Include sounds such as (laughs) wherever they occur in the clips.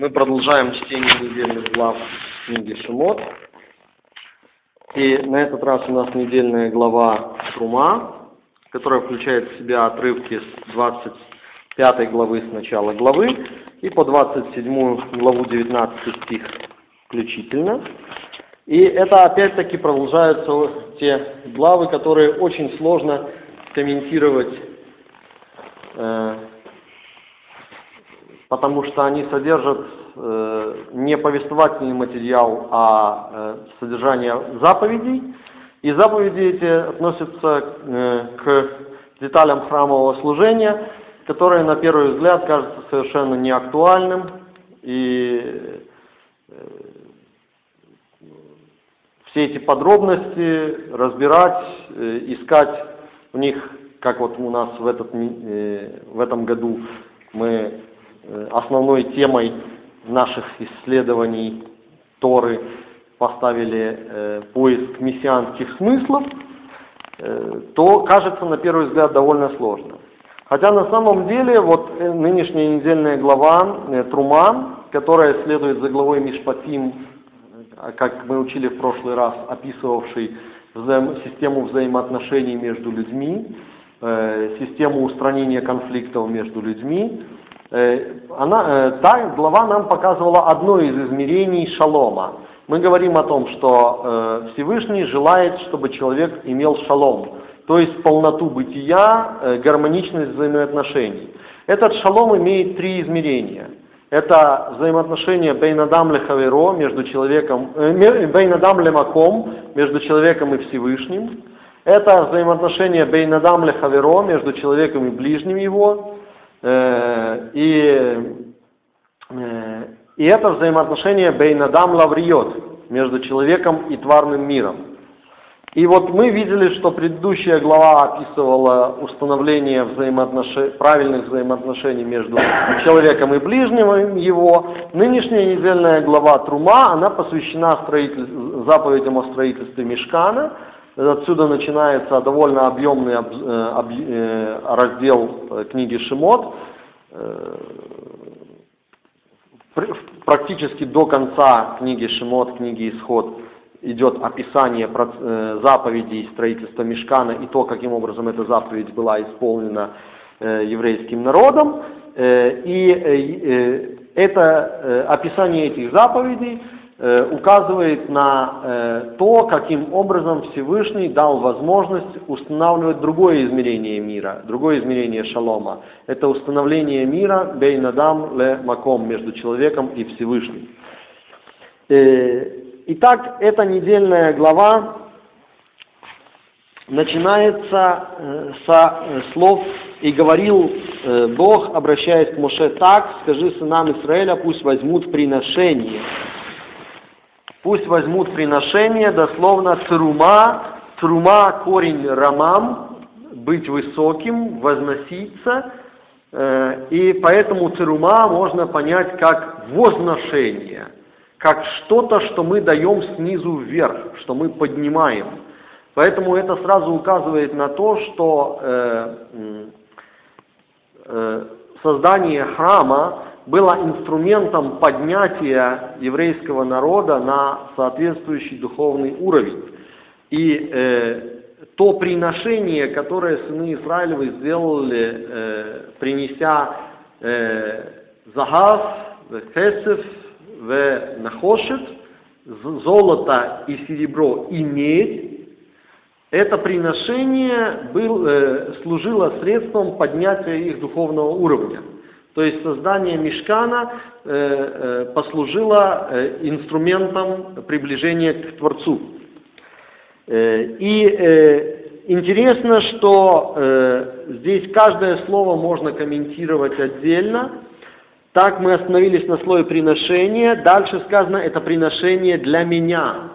Мы продолжаем чтение недельных глав книги Шимот. И на этот раз у нас недельная глава Трума, которая включает в себя отрывки с 25 главы с начала главы и по 27 главу 19 стих включительно. И это опять-таки продолжаются те главы, которые очень сложно комментировать э, потому что они содержат э, не повествовательный материал, а э, содержание заповедей. И заповеди эти относятся э, к деталям храмового служения, которые на первый взгляд кажутся совершенно неактуальным и э, все эти подробности разбирать, э, искать в них, как вот у нас в, этот, э, в этом году мы основной темой наших исследований Торы поставили э, поиск мессианских смыслов, э, то кажется на первый взгляд довольно сложно. Хотя на самом деле вот э, нынешняя недельная глава э, Трума, которая следует за главой Мишпатим, э, как мы учили в прошлый раз, описывавший взаим, систему взаимоотношений между людьми, э, систему устранения конфликтов между людьми, Э, она, э, та глава нам показывала одно из измерений шалома. Мы говорим о том, что э, Всевышний желает, чтобы человек имел шалом, то есть полноту бытия, гармоничность взаимоотношений. Этот шалом имеет три измерения. Это взаимоотношения бейнадам лехаверо между человеком, бейнадам лемаком между человеком и Всевышним. Это взаимоотношения бейнадам лехаверо между человеком и ближним его. Э, и, э, и это взаимоотношение бейнадам лавриот между человеком и тварным миром. И вот мы видели, что предыдущая глава описывала установление взаимоотнош... правильных взаимоотношений между человеком и ближним его. Нынешняя недельная глава Трума, она посвящена строитель... заповедям о строительстве Мешкана – Отсюда начинается довольно объемный об, э, э, раздел э, книги Шимот. Практически до конца книги Шимот, книги Исход, идет описание заповедей строительства Мешкана и то, каким образом эта заповедь была исполнена еврейским народом. И это описание этих заповедей – указывает на э, то, каким образом Всевышний дал возможность устанавливать другое измерение мира, другое измерение шалома. Это установление мира бейнадам ле маком между человеком и Всевышним. Э, итак, эта недельная глава начинается со слов «И говорил Бог, обращаясь к Моше так, скажи сынам Израиля, пусть возьмут приношение Пусть возьмут приношение, дословно трума, трума корень рамам, быть высоким, возноситься, э, и поэтому трума можно понять как возношение, как что-то, что мы даем снизу вверх, что мы поднимаем. Поэтому это сразу указывает на то, что э, э, создание храма было инструментом поднятия еврейского народа на соответствующий духовный уровень. И э, то приношение, которое сыны Израилевы сделали, э, принеся э, загаз, хесев, в нахошет, золото и серебро и медь, это приношение был, э, служило средством поднятия их духовного уровня. То есть создание мешкана э, э, послужило э, инструментом приближения к Творцу. И интересно, что здесь каждое слово можно комментировать отдельно. Так мы остановились на слое приношения. Дальше сказано, это приношение для меня.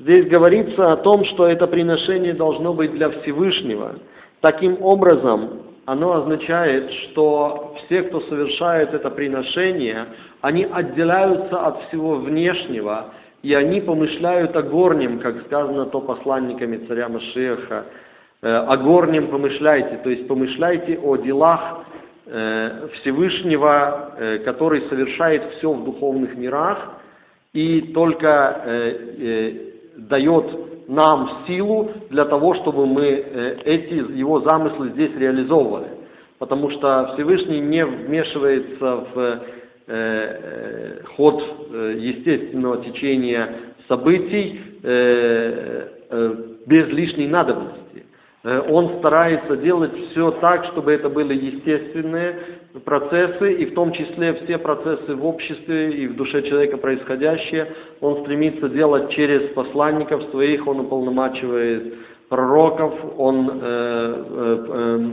Здесь говорится о том, что это приношение должно быть для Всевышнего. Таким образом, оно означает, что все, кто совершает это приношение, они отделяются от всего внешнего, и они помышляют о горнем, как сказано то посланниками царя Машеха. Э, о горнем помышляйте, то есть помышляйте о делах э, Всевышнего, э, который совершает все в духовных мирах и только дает нам силу для того, чтобы мы э, эти его замыслы здесь реализовывали. Потому что Всевышний не вмешивается в э, э, ход естественного течения событий без лишней надобности. Э, он старается делать все так, чтобы это были естественные процессы, и в том числе все процессы в обществе и в душе человека происходящие, он стремится делать через посланников своих, он уполномачивает пророков, он э, э,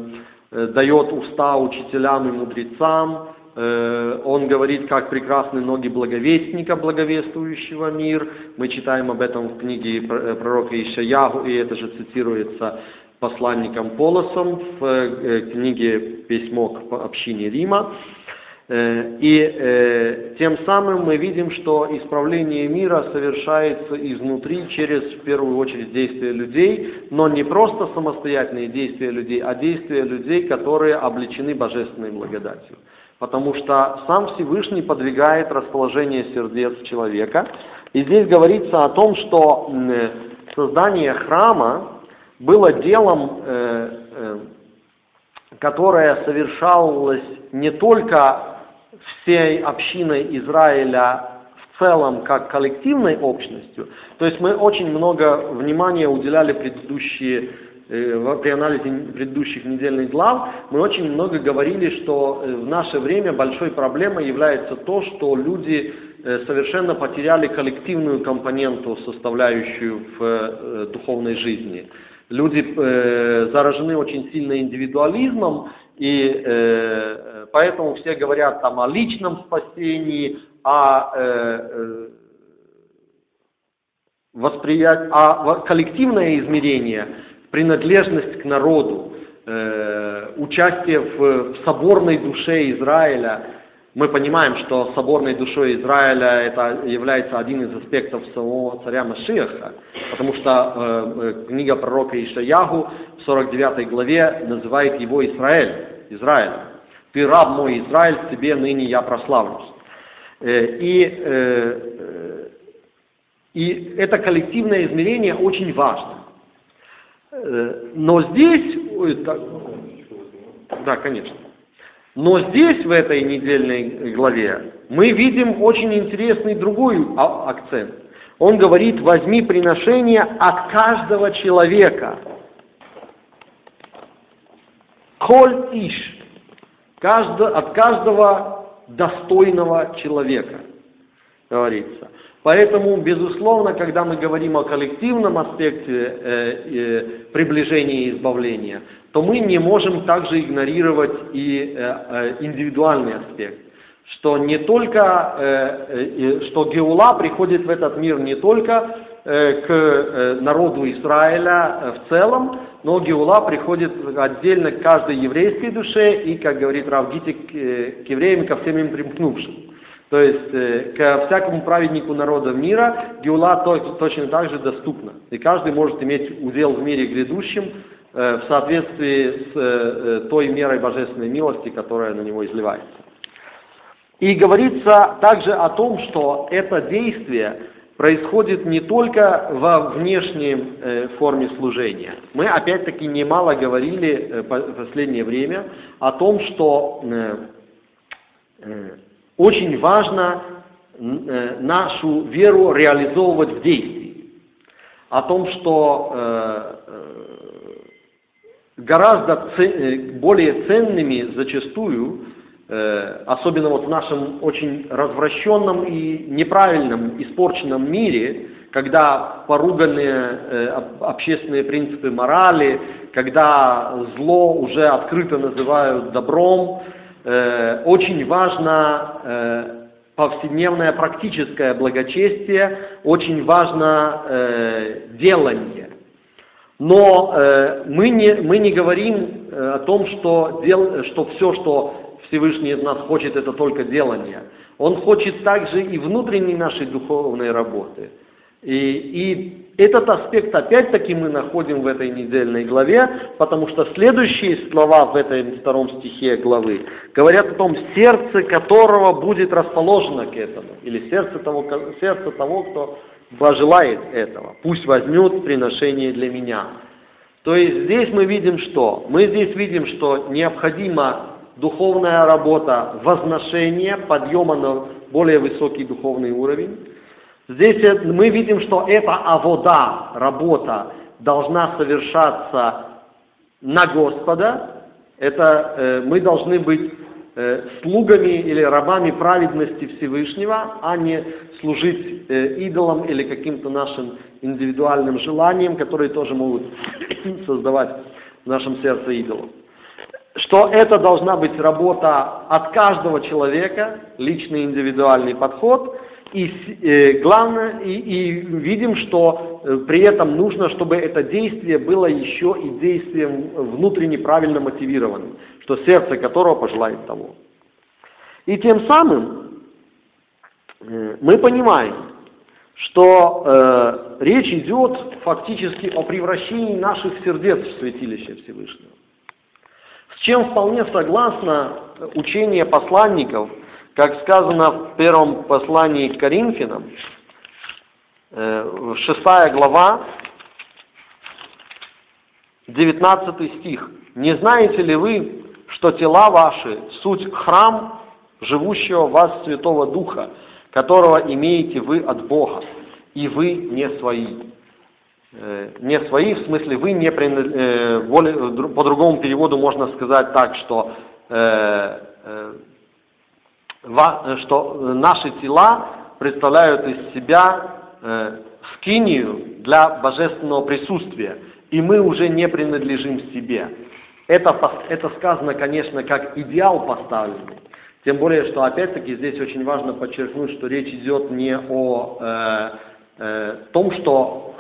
э, дает уста учителям и мудрецам, э, он говорит, как прекрасны ноги благовестника, благовествующего мир. Мы читаем об этом в книге пророка Ишаягу, и это же цитируется посланником Полосом в э, книге «Письмо к общине Рима». Э, и э, тем самым мы видим, что исправление мира совершается изнутри через, в первую очередь, действия людей, но не просто самостоятельные действия людей, а действия людей, которые облечены божественной благодатью. Потому что сам Всевышний подвигает расположение сердец человека. И здесь говорится о том, что создание храма, было делом, э, э, которое совершалось не только всей общиной Израиля в целом как коллективной общностью. То есть мы очень много внимания уделяли предыдущие э, при анализе предыдущих недельных глав, мы очень много говорили, что в наше время большой проблемой является то, что люди совершенно потеряли коллективную компоненту, составляющую в духовной жизни. Люди э, заражены очень сильно индивидуализмом, и э, поэтому все говорят там о личном спасении, о э, э восприятии, о коллективное измерение, принадлежность к народу, э, участие в, в соборной душе Израиля, мы понимаем, что соборной душой Израиля это является один из аспектов самого царя Машиаха, потому что э, э книга пророка Ишаягу в 49 главе называет его Израиль, Израиль. Ты раб мой Израиль, тебе ныне я прославлюсь. Э, и, э, э и это коллективное измерение очень важно. Но здесь, да, конечно. Но здесь, в этой недельной главе, мы видим очень интересный другой а, акцент. Он говорит, возьми приношение от каждого человека. Коль иш. от каждого достойного человека, говорится. Поэтому, безусловно, когда мы говорим о коллективном аспекте э, э, приближения и избавления, то мы не можем также игнорировать и э, э, индивидуальный аспект. Что не только, э, что Геула приходит в этот мир не только к народу Израиля в целом, но Геула приходит отдельно к каждой еврейской душе и, как говорит Равгити, к евреям, ко всем им примкнувшим. То есть ко всякому праведнику народа мира Геула точно так же доступна. И каждый может иметь удел в мире грядущем, Э, в соответствии с э, э, той мерой божественной милости, которая на него изливается. И говорится также о том, что это действие происходит не только во внешней форме служения. Мы опять-таки немало говорили в последнее время о том, что очень важно нашу веру реализовывать в действии. О том, что гораздо э, более ценными зачастую, э, особенно вот в нашем очень развращенном и неправильном, испорченном мире, когда поруганы э, общественные принципы морали, когда зло уже открыто называют добром, очень важно повседневное практическое благочестие, очень важно делание. Но э, мы, не, мы не говорим э, о том, что, дел, что все, что Всевышний из нас хочет, это только делание. Он хочет также и внутренней нашей духовной работы. И, и этот аспект опять-таки мы находим в этой недельной главе, потому что следующие слова в этой втором стихе главы говорят о том, сердце которого будет расположено к этому, или сердце того, сердце того кто пожелает этого. Пусть возьмет приношение для меня. То есть здесь мы видим что? Мы здесь видим, что необходима духовная работа возношения, подъема на более высокий духовный уровень. Здесь мы видим, что эта авода, работа, должна совершаться на Господа. Это э, мы должны быть э, слугами или рабами праведности Всевышнего, а не служить э, идолам или каким-то нашим индивидуальным желаниям, которые тоже могут (clears throat) создавать в нашем сердце идолов что это должна быть работа от каждого человека, личный индивидуальный подход, и э, главное, и, и видим, что э, при этом нужно, чтобы это действие было еще и действием внутренне правильно мотивированным, что сердце которого пожелает того. И тем самым э, мы понимаем, что э, речь идет фактически о превращении наших сердец в святилище Всевышнего. С чем вполне согласно учение посланников, как сказано в первом послании к Коринфянам, 6 э, глава, 19 стих. «Не знаете ли вы, что тела ваши – суть храм живущего в вас Святого Духа, которого имеете вы от Бога, и вы не свои?» Э, не свои, в смысле вы не э, по другому переводу можно сказать так, что, что наши тела представляют из себя скинию для божественного присутствия, и мы уже не принадлежим себе. Это, это сказано, конечно, как идеал поставленный. Тем более, что опять-таки здесь очень важно подчеркнуть, что речь идет не о э, э, том, что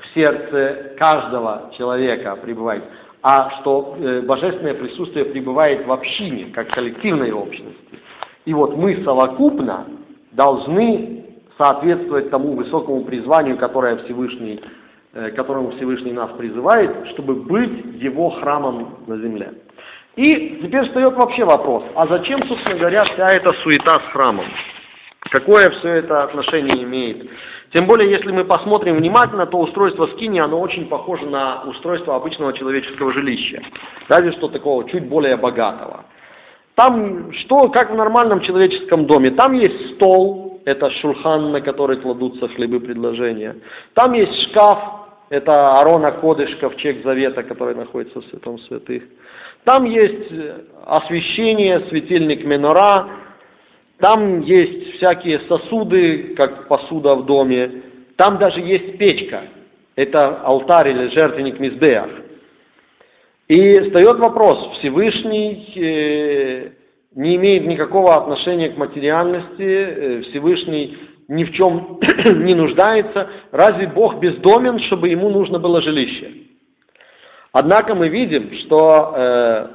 в сердце каждого человека пребывает, а что э, божественное присутствие пребывает в общине, как коллективной общности. И вот мы совокупно должны соответствовать тому высокому призванию, которое Всевышний, э, которому Всевышний нас призывает, чтобы быть его храмом на земле. И теперь встает вообще вопрос, а зачем, собственно говоря, вся эта суета с храмом? Какое все это отношение имеет тем более, если мы посмотрим внимательно, то устройство скини, оно очень похоже на устройство обычного человеческого жилища. Разве что такого чуть более богатого. Там что, как в нормальном человеческом доме, там есть стол, это шурхан, на который кладутся хлебы предложения. Там есть шкаф, это Арона Кодыш, ковчег Завета, который находится в Святом Святых. Там есть освещение, светильник Менора, там есть всякие сосуды, как посуда в доме. Там даже есть печка. Это алтарь или жертвенник Мизбеах. И встает вопрос, Всевышний э, не имеет никакого отношения к материальности, э, Всевышний ни в чем (clears throat) не нуждается. Разве Бог бездомен, чтобы ему нужно было жилище? Однако мы видим, что э,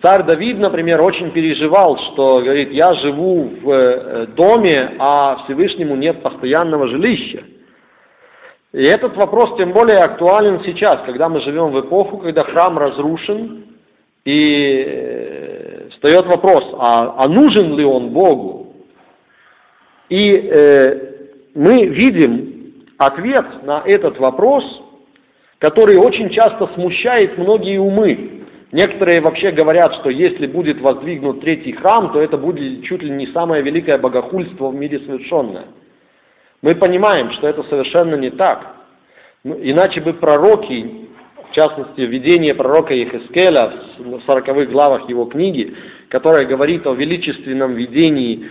царь Давид, например, очень переживал, что, говорит, я живу в э, доме, а Всевышнему нет постоянного жилища. И этот вопрос тем более актуален сейчас, когда мы живем в эпоху, когда храм разрушен, и э, встает вопрос, а, а нужен ли он Богу? И э, мы видим ответ на этот вопрос – который очень часто смущает многие умы. Некоторые вообще говорят, что если будет воздвигнут третий храм, то это будет чуть ли не самое великое богохульство в мире совершенное. Мы понимаем, что это совершенно не так. Ну, иначе бы пророки, в частности, видение пророка Ехескеля в 40 главах его книги, которая говорит о величественном видении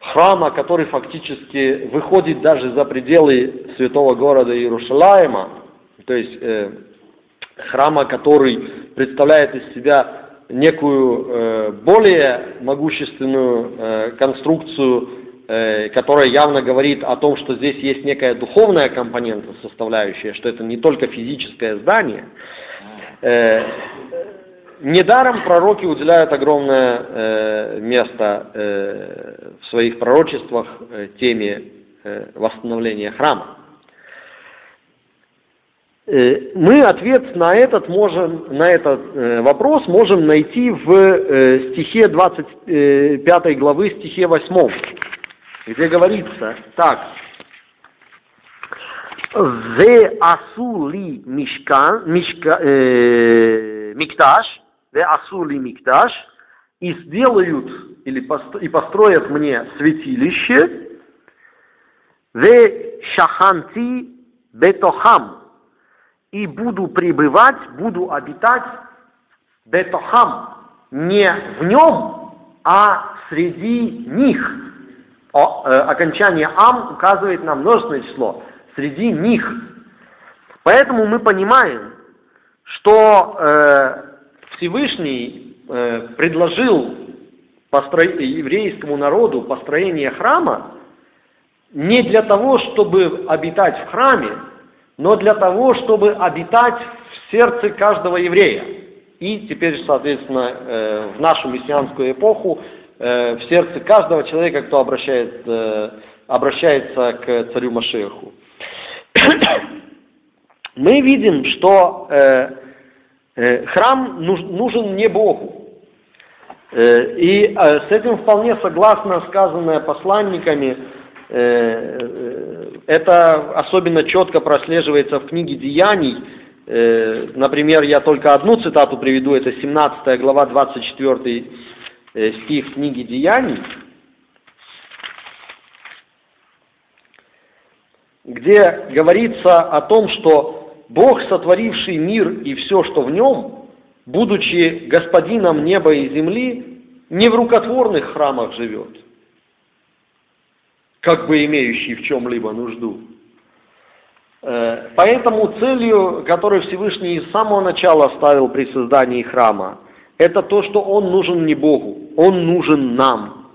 храма, который фактически выходит даже за пределы святого города Иерусалима, то есть э, храма, который представляет из себя некую э, более могущественную э, конструкцию, которая явно говорит о том, что здесь есть некая духовная компонента составляющая, что это не только физическое здание. Э, недаром пророки уделяют огромное э, место э, в своих пророчествах э, теме э, восстановления храма. Э, мы ответ на этот, можем, на этот э, вопрос можем найти в э, стихе 25 главы, стихе 8, где говорится так. Ве асули мишкан, мишка, э, микташ, ве асули микташ, и сделают или и построят мне святилище, ве шаханти бетохам, и буду пребывать, буду обитать бетохам, не в нем, а среди них. О, э, окончание ам указывает на множественное число. Среди них. Поэтому мы понимаем, что э, Всевышний э, предложил постро... еврейскому народу построение храма не для того, чтобы обитать в храме, но для того, чтобы обитать в сердце каждого еврея. И теперь, соответственно, э, в нашу мессианскую эпоху в сердце каждого человека, кто обращает, э, обращается к царю Машеху. (coughs) Мы видим, что храм нужен не Богу. И с этим вполне согласно сказанное посланниками Э, э, это особенно четко прослеживается в книге Деяний. Э, например, я только одну цитату приведу, это 17 глава, 24 стих книги Деяний, где говорится о том, что Бог, сотворивший мир и все, что в нем, будучи господином неба и земли, не в рукотворных храмах живет, как бы имеющий в чем-либо нужду. Э, поэтому целью, которую Всевышний с самого начала ставил при создании храма, это то, что он нужен не Богу, он нужен нам.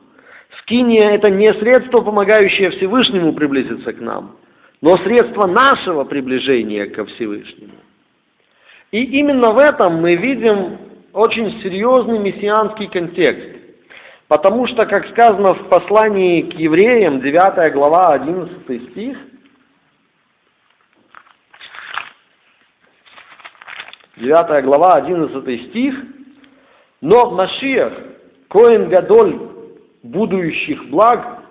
Скиния – это не средство, помогающее Всевышнему приблизиться к нам, но средство нашего приближения ко Всевышнему. И именно в этом мы видим очень серьезный мессианский контекст. Потому что, как сказано в послании к евреям, 9 глава, 11 стих, Девятая глава, 11 стих. Но Машиах, Коэн Гадоль будущих благ,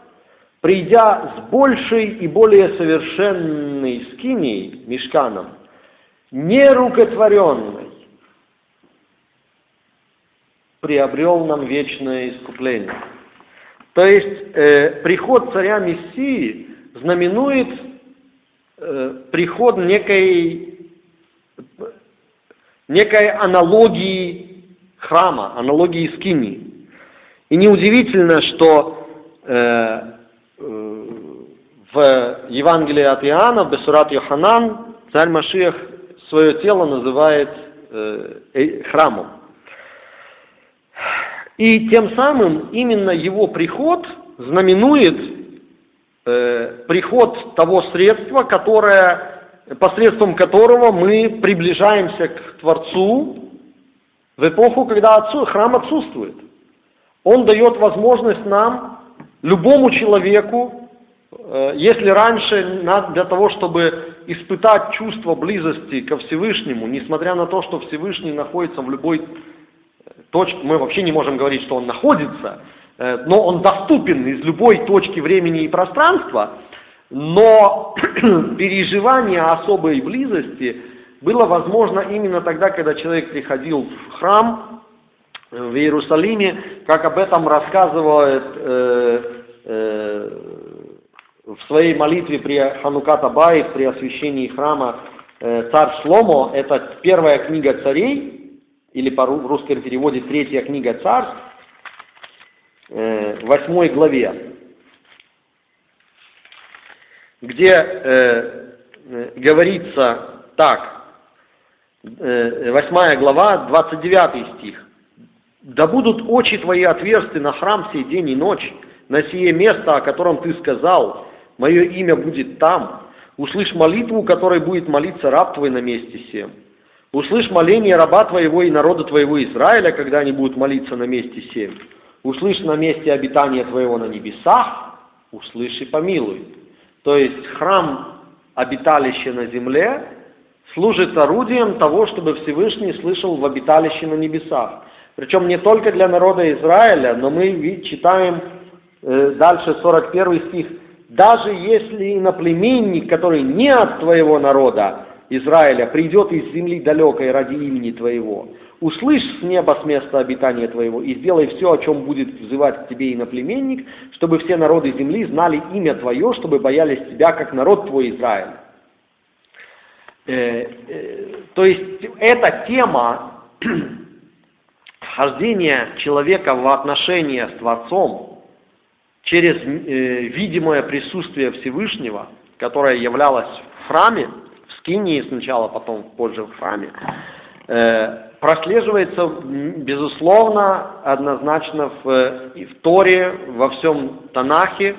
придя с большей и более совершенной скиней, мешканом, нерукотворенной, приобрел нам вечное искупление. То есть э, приход царя Мессии знаменует э, приход некой, некой аналогии храма, аналогии скини. И неудивительно, что э, э, в Евангелии от Иоанна, в Бесурат Йоханан, царь Машиах свое тело называет э, э, храмом. И тем самым именно его приход знаменует э, приход того средства, которое, посредством которого мы приближаемся к Творцу в эпоху, когда отцу, храм отсутствует. Он дает возможность нам, любому человеку, э, если раньше для того, чтобы испытать чувство близости ко Всевышнему, несмотря на то, что Всевышний находится в любой точки, мы вообще не можем говорить, что он находится, э, но он доступен из любой точки времени и пространства, но (clears throat) переживание особой близости было возможно именно тогда, когда человек приходил в храм в Иерусалиме, как об этом рассказывает э, э, в своей молитве при Хануката Бай, при освящении храма э, царь Шломо, это первая книга царей, или по русском переводе третья книга царств, э, восьмой главе, где э, э, говорится так, восьмая глава, 29 стих. «Да будут очи твои отверсты на храм сей день и ночь, на сие место, о котором ты сказал, мое имя будет там. Услышь молитву, которой будет молиться раб твой на месте всем. Услышь моление раба твоего и народа твоего Израиля, когда они будут молиться на месте семь. Услышь на месте обитания твоего на небесах, услышь и помилуй. То есть храм обиталище на земле служит орудием того, чтобы Всевышний слышал в обиталище на небесах. Причем не только для народа Израиля, но мы читаем э, дальше 41 стих. Даже если иноплеменник, который не от твоего народа, Израиля, придет из земли далекой ради имени твоего, услышь с неба с места обитания твоего и сделай все, о чем будет взывать к тебе иноплеменник, чтобы все народы земли знали имя твое, чтобы боялись тебя, как народ твой Израиль. Э, э, то есть эта тема хождения человека в отношения с Творцом через э, видимое присутствие Всевышнего, которое являлось в храме, в Скинии сначала, потом позже в храме, э, прослеживается, безусловно, однозначно в, в Торе, во всем Танахе,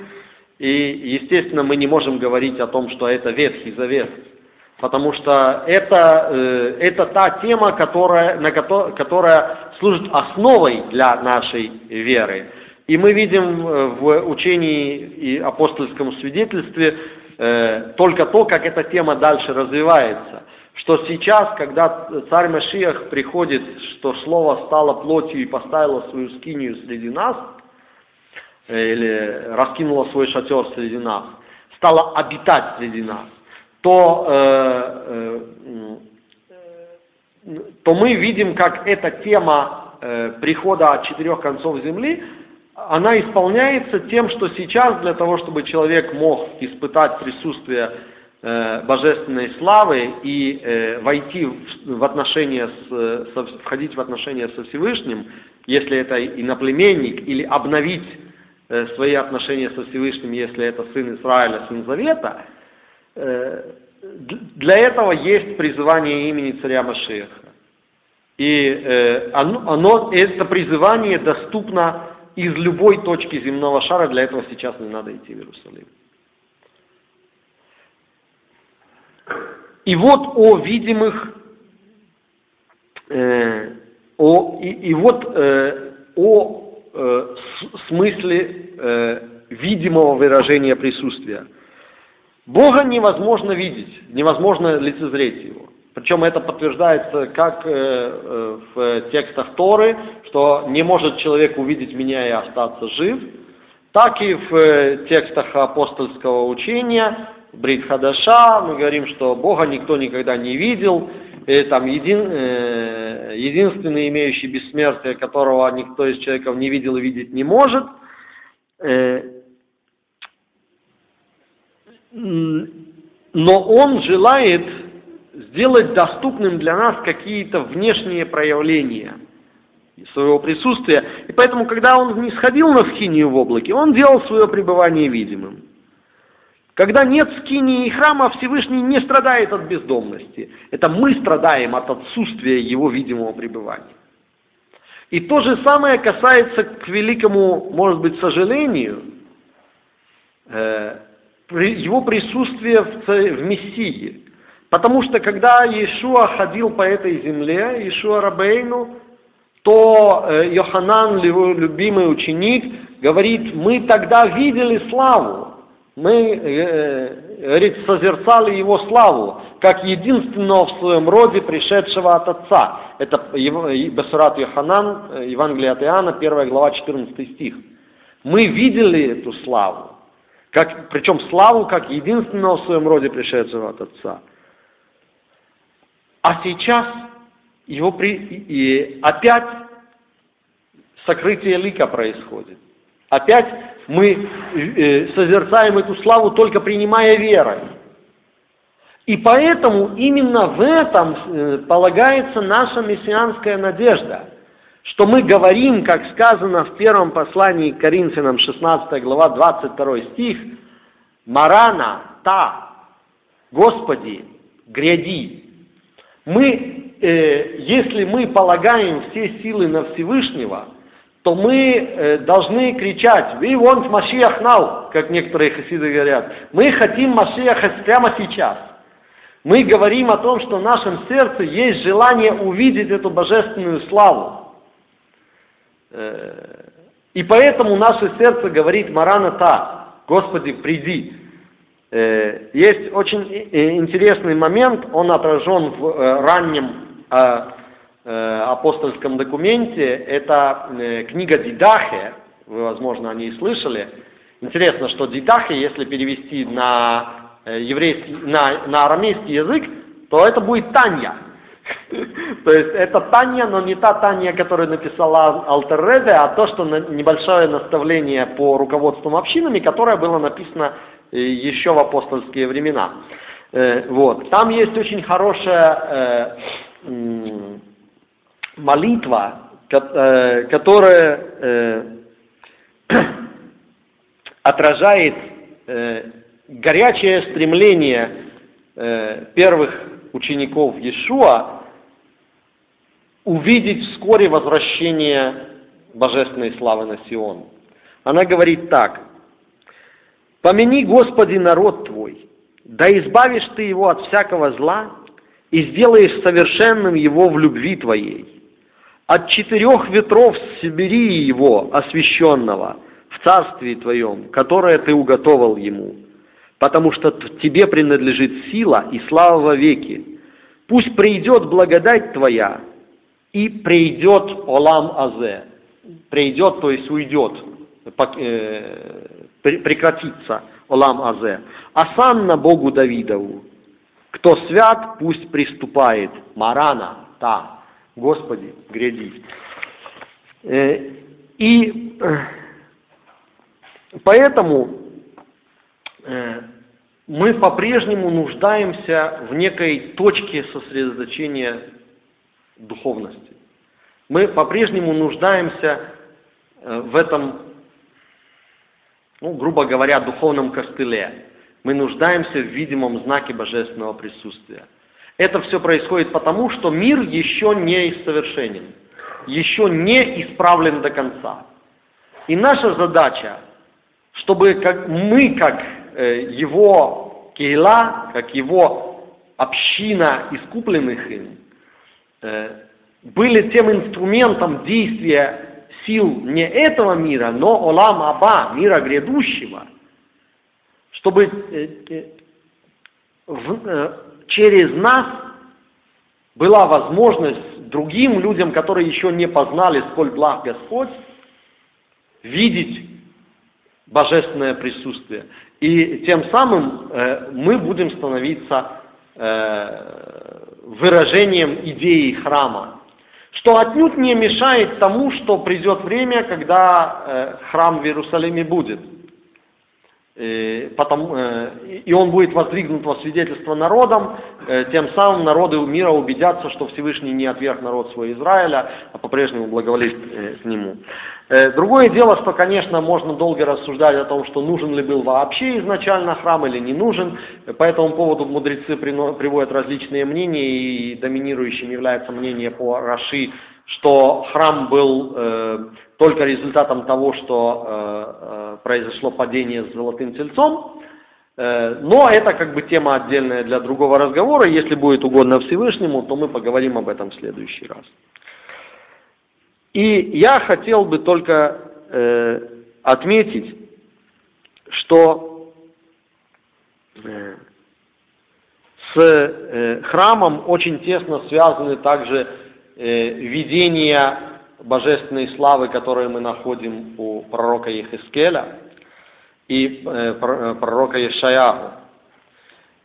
и, естественно, мы не можем говорить о том, что это Ветхий Завет, потому что это, э, это та тема, которая, на, которая служит основой для нашей веры. И мы видим э, в учении и апостольском свидетельстве э, только то, как эта тема дальше развивается. Что сейчас, когда царь Машиах приходит, что слово стало плотью и поставило свою скинию среди нас, или раскинуло свой шатер среди нас, стало обитать среди нас, то, э, э, то мы видим, как эта тема э, прихода от четырех концов земли, она исполняется тем, что сейчас для того, чтобы человек мог испытать присутствие э, божественной славы и э, войти в, в отношения с, со, входить в отношения со Всевышним, если это иноплеменник, или обновить э, свои отношения со Всевышним, если это сын Израиля, сын Завета – для этого есть призывание имени царя Машеха. И э, оно, это призывание доступно из любой точки земного шара, для этого сейчас не надо идти в Иерусалим. И вот о видимых, э, о, и, и вот э, о э, смысле э, видимого выражения присутствия – Бога невозможно видеть, невозможно лицезреть Его. Причем это подтверждается как э, э, в текстах Торы, что не может человек увидеть меня и остаться жив, так и в э, текстах апостольского учения, Брит Хадаша, мы говорим, что Бога никто никогда не видел, и там един, единственный имеющий бессмертие, которого никто из человеков не видел и видеть не может – но он желает сделать доступным для нас какие-то внешние проявления своего присутствия. И поэтому, когда он не сходил на скинию в облаке, он делал свое пребывание видимым. Когда нет скинии и храма, Всевышний не страдает от бездомности. Это мы страдаем от отсутствия его видимого пребывания. И то же самое касается, к великому, может быть, сожалению, э, его присутствие в, в Мессии. Потому что когда Иешуа ходил по этой земле, Иешуа Рабейну, то э, Йоханан, его любимый ученик, говорит, мы тогда видели славу, мы, э, говорит, созерцали его славу, как единственного в своем роде пришедшего от Отца. Это Басурат Йоханан, э, Евангелие от Иоанна, 1 глава, 14 стих. Мы видели эту славу. Как, причем славу как единственного в своем роде пришедшего от Отца. А сейчас его при, и опять сокрытие лика происходит. Опять мы э, созерцаем эту славу только принимая верой. И поэтому именно в этом э, полагается наша мессианская надежда что мы говорим, как сказано в первом послании к Коринфянам, 16 глава, 22 стих, «Марана, та, Господи, гряди». Мы, э, если мы полагаем все силы на Всевышнего, то мы э, должны кричать «We want Mashiach now», как некоторые хасиды говорят. Мы хотим Машиаха прямо сейчас. Мы говорим о том, что в нашем сердце есть желание увидеть эту божественную славу. Э, и поэтому наше сердце говорит Марана та, Господи, приди. Э, есть очень интересный момент, он отражен в э, раннем апостольском документе, это книга Дидахе, вы, возможно, о ней слышали. Интересно, что Дидахе, если перевести на, еврейский, на, на арамейский язык, то это будет Танья. (laughs) То есть это Таня, но не та Таня, которую написала Алтерреде, а то, что небольшое наставление по руководству общинами, которое было написано э, еще в апостольские времена. Э, вот. Там есть очень хорошая э, молитва, которая (clears throat) отражает горячее стремление первых учеников Иешуа увидеть вскоре возвращение божественной славы на Сион. Она говорит так. «Помяни, Господи, народ Твой, да избавишь Ты его от всякого зла и сделаешь совершенным его в любви Твоей. От четырех ветров собери его, освященного, в царстве Твоем, которое Ты уготовал ему, потому что Тебе принадлежит сила и слава во веки. Пусть придет благодать Твоя, и придет Олам Азе. Придет, то есть уйдет, э, прекратится Олам Азе. Асан на Богу Давидову. Кто свят, пусть приступает. Марана, та, Господи, гряди. Э, и э, поэтому мы по-прежнему нуждаемся в некой точке сосредоточения духовности. Мы по-прежнему нуждаемся э, в этом, ну, грубо говоря, духовном костыле. Мы нуждаемся в видимом знаке божественного присутствия. Это все происходит потому, что мир еще не совершенен, еще не исправлен до конца. И наша задача, чтобы как, мы, как э, его кейла, как его община искупленных им, были тем инструментом действия сил не этого мира, но Олам Аба, мира грядущего, чтобы э, э, через нас была возможность другим людям, которые еще не познали, сколь благ Господь, видеть божественное присутствие. И тем самым мы будем становиться выражением идеи храма, что отнюдь не мешает тому, что придет время, когда э, храм в Иерусалиме будет. И, э, э, и он будет воздвигнут во свидетельство народам, э, тем самым народы мира убедятся, что Всевышний не отверг народ свой Израиля, а по-прежнему благоволит к нему. Э, другое дело, что, конечно, можно долго рассуждать о том, что нужен ли был вообще изначально храм или не нужен. По этому поводу мудрецы приводят различные мнения, и доминирующим является мнение по Раши, что храм был э, только результатом того, что э, э, произошло падение с золотым тельцом. Э, но это как бы тема отдельная для другого разговора. Если будет угодно Всевышнему, то мы поговорим об этом в следующий раз. И я хотел бы только э, отметить, что э, с э, храмом очень тесно связаны также э, видения божественной славы, которые мы находим у пророка Ехискеля и э, э пророка Ешаяху.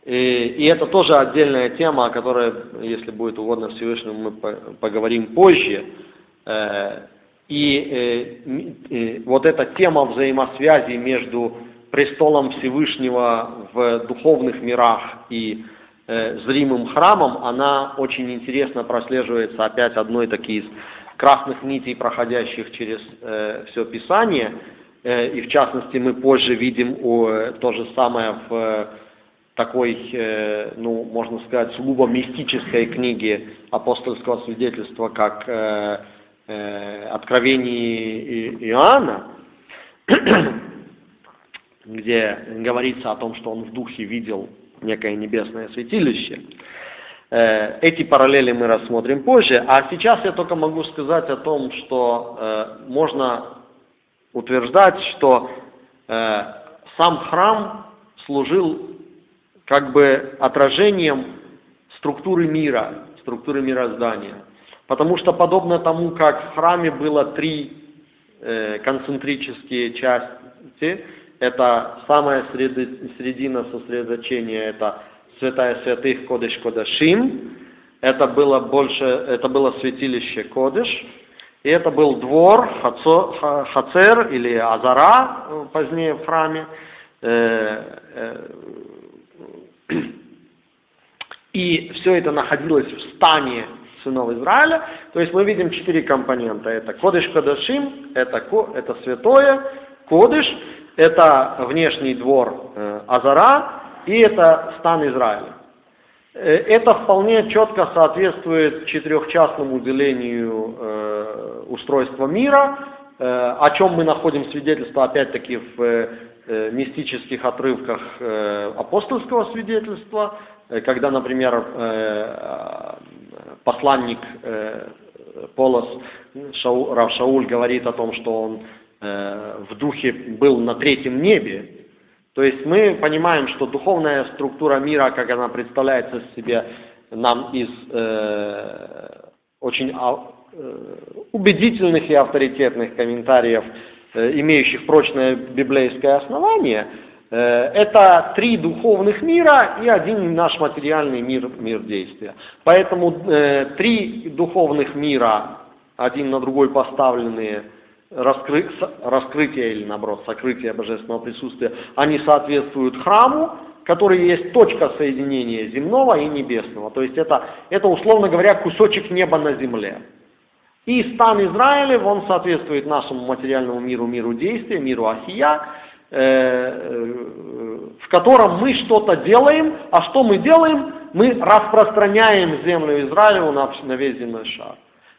И, и это тоже отдельная тема, о которой, если будет угодно Всевышнему, мы поговорим позже. Э, и э, вот эта тема взаимосвязи между престолом Всевышнего в духовных мирах и э, зримым храмом, она очень интересно прослеживается опять одной такой из красных нитей, проходящих через все Писание. И в частности мы позже видим то же самое в такой, ну, можно сказать, сугубо мистической книге апостольского свидетельства, как э, откровении Иоанна, (clears throat) где говорится о том, что он в духе видел некое небесное святилище. Э, эти параллели мы рассмотрим позже, а сейчас я только могу сказать о том, что э, можно утверждать, что э, сам храм служил как бы отражением структуры мира, структуры мироздания. Потому что подобно тому, как в храме было три э, концентрические части, это самая середина сосредоточения, это святая святых Кодыш Кодашим, это было больше, это было святилище Кодыш, и это был двор, Хацер или Азара, э, позднее в храме. Э, э, (clears throat) и все это находилось в стане сынов Израиля. То есть мы видим четыре компонента. Это Кодыш Кадашим, это, это святое, Кодыш, это внешний двор Азара, и это стан Израиля. Э, это вполне четко соответствует четырехчастному делению э, устройства мира, э, о чем мы находим свидетельство опять-таки в э, мистических отрывках э, апостольского свидетельства, э, когда, например, э, посланник э, Полос Шау, говорит о том, что он э, в духе был на третьем небе, то есть мы понимаем, что духовная структура мира, как она представляется себе нам из э, очень а, э, убедительных и авторитетных комментариев, э, имеющих прочное библейское основание, это три духовных мира и один наш материальный мир, мир действия. Поэтому э, три духовных мира, один на другой поставленные, раскры, раскрытие или наоборот сокрытие божественного присутствия, они соответствуют храму, который есть точка соединения земного и небесного. То есть это, это условно говоря, кусочек неба на земле. И стан Израилев, он соответствует нашему материальному миру, миру действия, миру Ахия, э, э, в котором мы что-то делаем, а что мы делаем? Мы распространяем землю Израилеву на, на весь земной шар.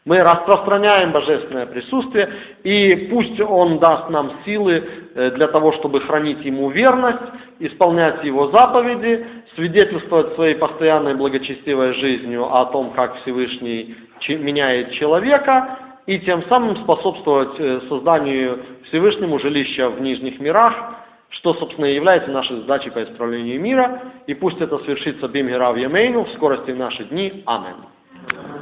Мы распространяем божественное присутствие, и пусть Он даст нам силы э, для того, чтобы хранить Ему верность, исполнять Его заповеди, свидетельствовать своей постоянной благочестивой жизнью о том, как Всевышний меняет человека, и тем самым способствовать э, созданию Всевышнему жилища в нижних мирах, что, собственно, и является нашей задачей по исправлению мира, и пусть это свершится Бимгера в Емейну в скорости в наши дни. Аминь.